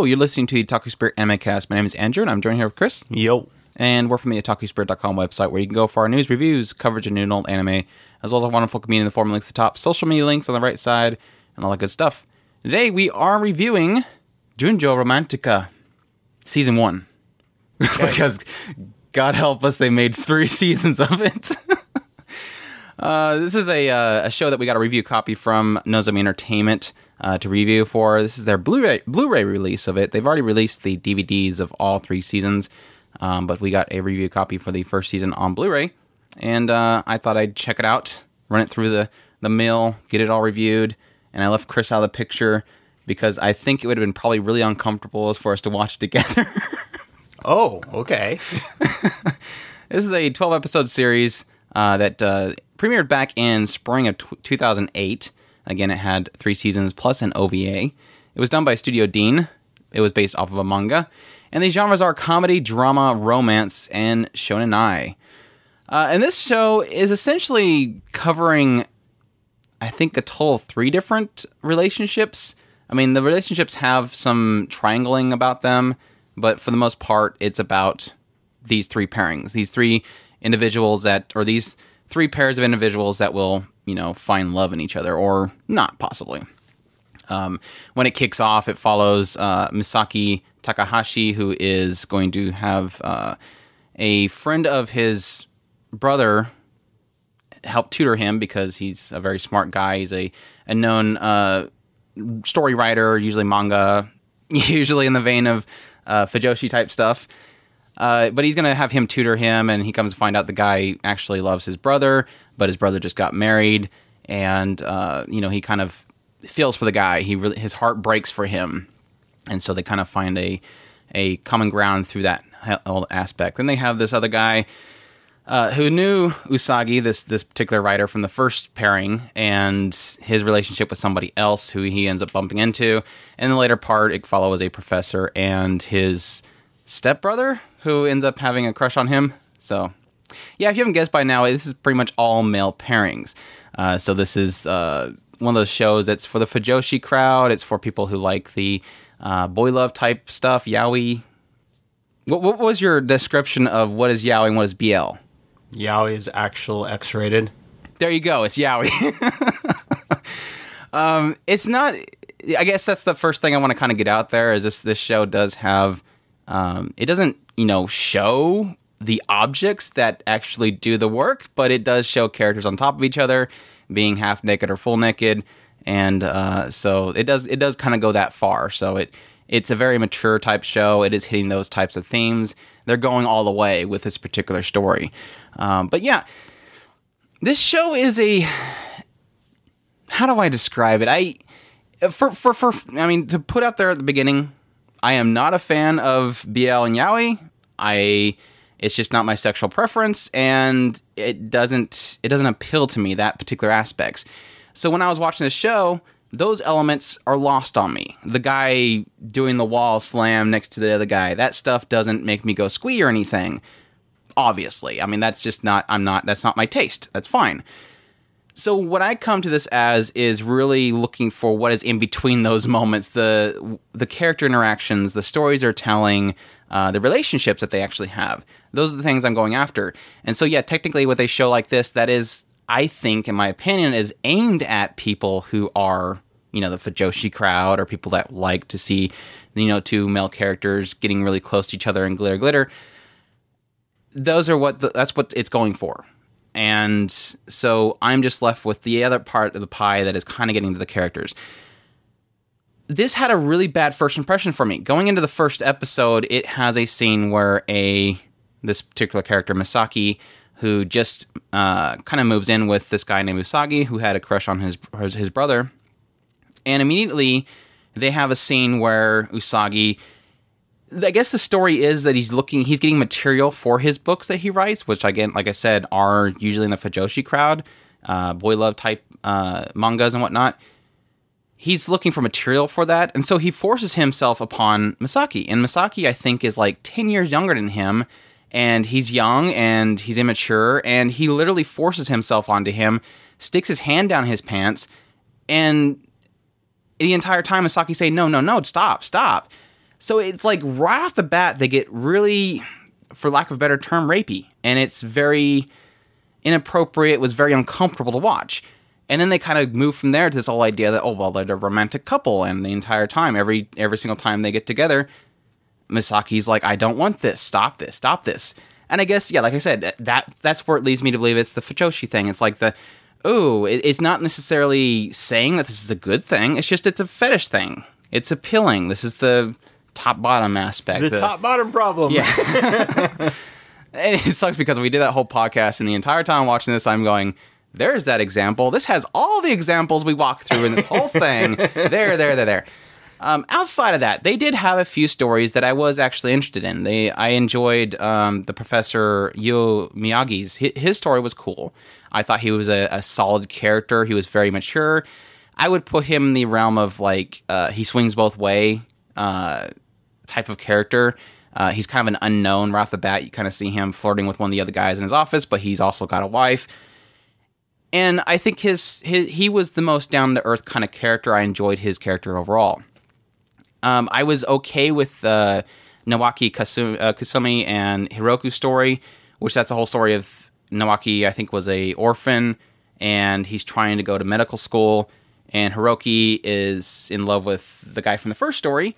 Hello, you're listening to the Otaku Spirit Anime Cast. My name is Andrew, and I'm joined here with Chris. Yo. And we're from the OtakuSpirit.com website, where you can go for our news, reviews, coverage of new and old anime, as well as a wonderful community in the forum links at the top, social media links on the right side, and all that good stuff. Today we are reviewing Junjo Romantica, Season 1. because, God help us, they made three seasons of it. Uh, this is a, uh, a show that we got a review copy from Nozomi Entertainment uh, to review for. This is their Blu-ray Blu-ray release of it. They've already released the DVDs of all three seasons, um, but we got a review copy for the first season on Blu-ray, and uh, I thought I'd check it out, run it through the the mill, get it all reviewed, and I left Chris out of the picture because I think it would have been probably really uncomfortable for us to watch it together. Oh, okay. This is a 12 episode series uh, that uh, premiered back in spring of t- 2008. Again, it had three seasons plus an OVA. It was done by Studio Dean. It was based off of a manga. And the genres are comedy, drama, romance, and shonen ai. Uh, and this show is essentially covering, I think, a total of three different relationships. I mean, the relationships have some triangling about them, but for the most part, it's about these three pairings, these three individuals that, or these three pairs of individuals that will, you know, find love in each other, or not possibly. Um, when it kicks off, it follows uh, Misaki Takahashi, who is going to have uh, a friend of his brother help tutor him because he's a very smart guy. He's a, a known uh, story writer, usually manga, usually in the vein of uh, Fujoshi type stuff. Uh, but he's going to have him tutor him, and he comes to find out the guy actually loves his brother, but his brother just got married, and uh, you know he kind of feels for the guy. He really, his heart breaks for him, and so they kind of find a a common ground through that whole aspect. Then they have this other guy uh, who knew Usagi, this this particular writer, from the first pairing, and his relationship with somebody else who he ends up bumping into. In the later part, it follows a professor and his stepbrother who ends up having a crush on him. So, yeah, if you haven't guessed by now, this is pretty much all male pairings. Uh, so this is uh, one of those shows that's for the Fujoshi crowd. It's for people who like the uh, boy love type stuff, yaoi. What, what was your description of what is yaoi and what is BL? Yaoi is actual X rated. There you go. It's yaoi. um, it's not. I guess that's the first thing I want to kind of get out there. Is this this show does have. Um, it doesn't you know show the objects that actually do the work, but it does show characters on top of each other, being half naked or full naked, and uh, so it does it does kind of go that far. So it it's a very mature type show. It is hitting those types of themes. They're going all the way with this particular story. Um, but yeah, this show is a how do I describe it? I for for for I mean to put out there at the beginning, I am not a fan of BL and yaoi. I it's just not my sexual preference and it doesn't it doesn't appeal to me that particular aspects. So when I was watching the show, those elements are lost on me. The guy doing the wall slam next to the other guy, that stuff doesn't make me go squee or anything. Obviously. I mean that's just not I'm not that's not my taste. That's fine. So what I come to this as is really looking for what is in between those moments, the the character interactions, the stories they're telling, uh, the relationships that they actually have. Those are the things I'm going after. And so yeah, technically with a show like this, that is, I think, in my opinion, is aimed at people who are you know the Fujoshi crowd or people that like to see you know two male characters getting really close to each other and glitter glitter. Those are what the, that's what it's going for and so I'm just left with the other part of the pie that is kind of getting to the characters. This had a really bad first impression for me. Going into the first episode, it has a scene where a this particular character Misaki, who just uh, kind of moves in with this guy named Usagi, who had a crush on his his brother, and immediately they have a scene where Usagi I guess the story is that he's looking, he's getting material for his books that he writes, which again, like I said, are usually in the Fujoshi crowd, uh, boy love type uh, mangas and whatnot. He's looking for material for that, and so he forces himself upon Misaki. And Misaki, I think, is like ten years younger than him, and he's young and he's immature, and he literally forces himself onto him, sticks his hand down his pants, and the entire time Misaki say, "No, no, no, stop, stop." So it's like right off the bat, they get really, for lack of a better term, rapey. And it's very inappropriate, it was very uncomfortable to watch. And then they kind of move from there to this whole idea that, oh, well, they're a romantic couple. And the entire time, every every single time they get together, Misaki's like, I don't want this. Stop this. Stop this. And I guess, yeah, like I said, that that's where it leads me to believe it's the Fujoshi thing. It's like the, oh, it, it's not necessarily saying that this is a good thing. It's just it's a fetish thing. It's appealing. This is the top bottom aspect. The top bottom problem. Yeah. and it sucks because we did that whole podcast, and the entire time watching this, I'm going, there's that example. This has all the examples we walked through in this whole thing. there, there, there, there. Um, outside of that, they did have a few stories that I was actually interested in. They, I enjoyed um, the Professor Yo Miyagi's. His, his, story was cool. I thought he was a, a, solid character. He was very mature. I would put him in the realm of like uh, he swings both way uh, type of character. Uh, he's kind of an unknown right off the bat. You kind of see him flirting with one of the other guys in his office, but he's also got a wife and I think his, his he was the most down to earth kind of character. I enjoyed his character overall. Um, I was okay with uh, Nawaki Kasumi, uh, Kusumi and Hiroku's story, which that's the whole story of Nawaki. I think was a orphan, and he's trying to go to medical school, and Hiroki is in love with the guy from the first story,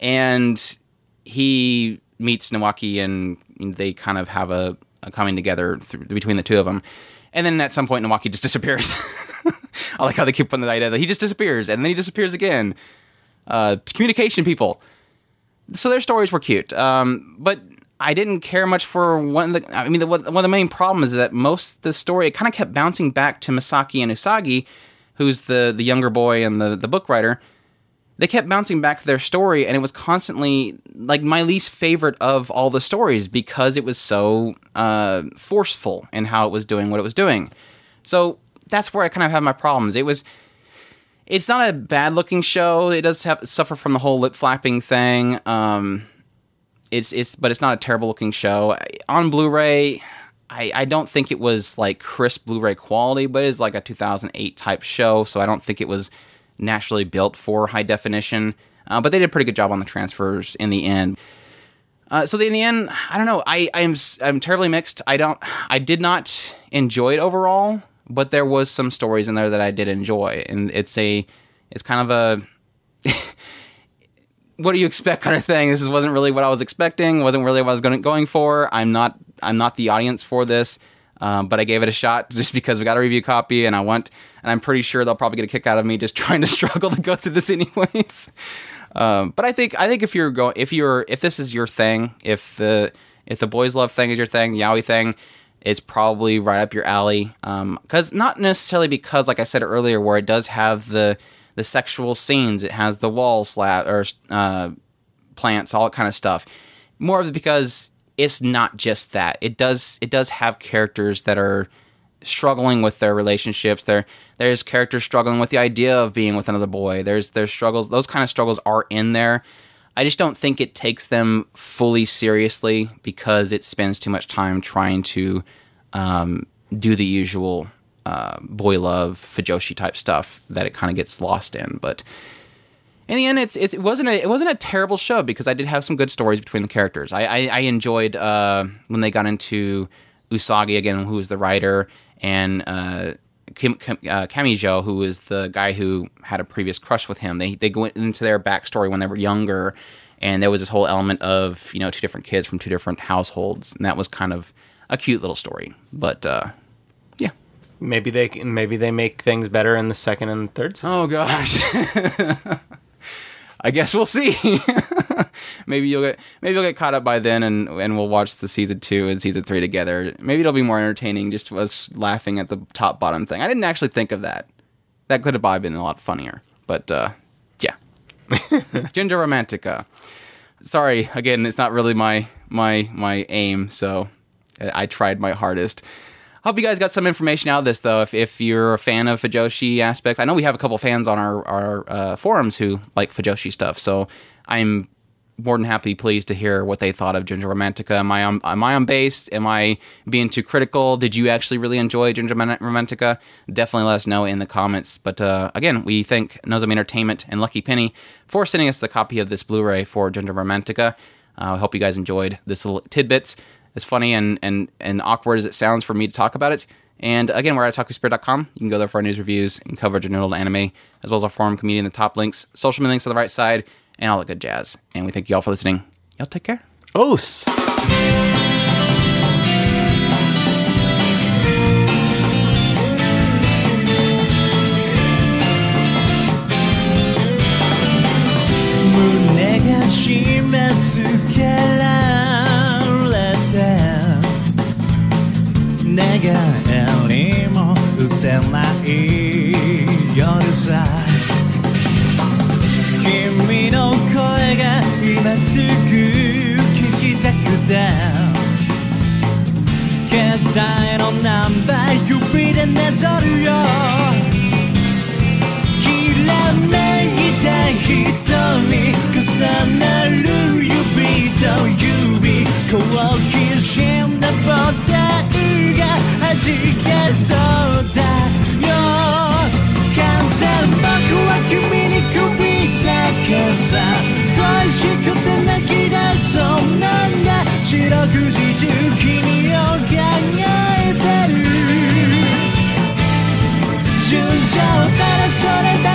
and he meets Nawaki, and they kind of have a, a coming together th- between the two of them and then at some point, Nawaki just disappears. I like how they keep putting the idea that he just disappears and then he disappears again. Uh, communication people. So their stories were cute, um, but I didn't care much for one of the. I mean, the, one of the main problems is that most of the story it kind of kept bouncing back to Misaki and Usagi, who's the the younger boy and the the book writer they kept bouncing back to their story and it was constantly like my least favorite of all the stories because it was so uh, forceful in how it was doing what it was doing. So that's where i kind of have my problems. It was it's not a bad looking show. It does have suffer from the whole lip flapping thing. Um, it's it's but it's not a terrible looking show. On blu-ray I, I don't think it was like crisp Blu-ray quality, but it's like a 2008 type show, so I don't think it was naturally built for high definition. Uh, but they did a pretty good job on the transfers in the end. Uh, so in the end, I don't know. I I'm I'm terribly mixed. I don't. I did not enjoy it overall, but there was some stories in there that I did enjoy, and it's a it's kind of a what do you expect kind of thing. This wasn't really what I was expecting. wasn't really what I was going going for. I'm not I'm not the audience for this. Um, but I gave it a shot just because we got a review copy and I want, and I'm pretty sure they'll probably get a kick out of me just trying to struggle to go through this anyways. Um, but I think I think if you're going, if you're if this is your thing, if the if the boys love thing is your thing, the yaoi thing, it's probably right up your alley. Because um, not necessarily because, like I said earlier, where it does have the the sexual scenes, it has the wall slap or uh, plants, all that kind of stuff. More of it because it's not just that. It does it does have characters that are struggling with their relationships. There there's characters struggling with the idea of being with another boy. There's there's struggles. Those kind of struggles are in there. I just don't think it takes them fully seriously because it spends too much time trying to um, do the usual uh, boy love fujoshi type stuff that it kind of gets lost in. But in the end, it's, it's, it wasn't a it wasn't a terrible show because I did have some good stories between the characters. I I, I enjoyed uh, when they got into Usagi again, who was the writer, and uh, Kim, Kim, uh, Kamijo, who was the guy who had a previous crush with him. They they went into their backstory when they were younger, and there was this whole element of you know two different kids from two different households, and that was kind of a cute little story. But uh, yeah, maybe they maybe they make things better in the second and third. Season. Oh gosh. I guess we'll see. maybe you'll get maybe you'll get caught up by then, and and we'll watch the season two and season three together. Maybe it'll be more entertaining, just us laughing at the top bottom thing. I didn't actually think of that. That could have probably been a lot funnier, but uh, yeah. Junjo Romantica. Sorry, again, it's not really my my my aim, so I tried my hardest hope you guys got some information out of this though. If, if you're a fan of Fujoshi aspects, I know we have a couple fans on our our uh, forums who like Fujoshi stuff. So I'm more than happy, pleased to hear what they thought of Junjo Romantica. Am I on, am I on base? Am I being too critical? Did you actually really enjoy Junjo Romantica? Definitely let us know in the comments. But uh, again, we thank Nozomi Entertainment and Lucky Penny for sending us the copy of this Blu-ray for Junjo Romantica. Uh, I hope you guys enjoyed this little tidbits. As funny and, and, and awkward as it sounds for me to talk about it, and again, we're at otakuspirit.com. You can go there for our news reviews and coverage of noodle anime, as well as our forum community in the top links, social media links on the right side, and all the good jazz. And we thank you all for listening. Y'all take care. Os. がにも打てない夜さ君の声が今すぐ聞きたくて。携帯のナンバー指でなぞるよ。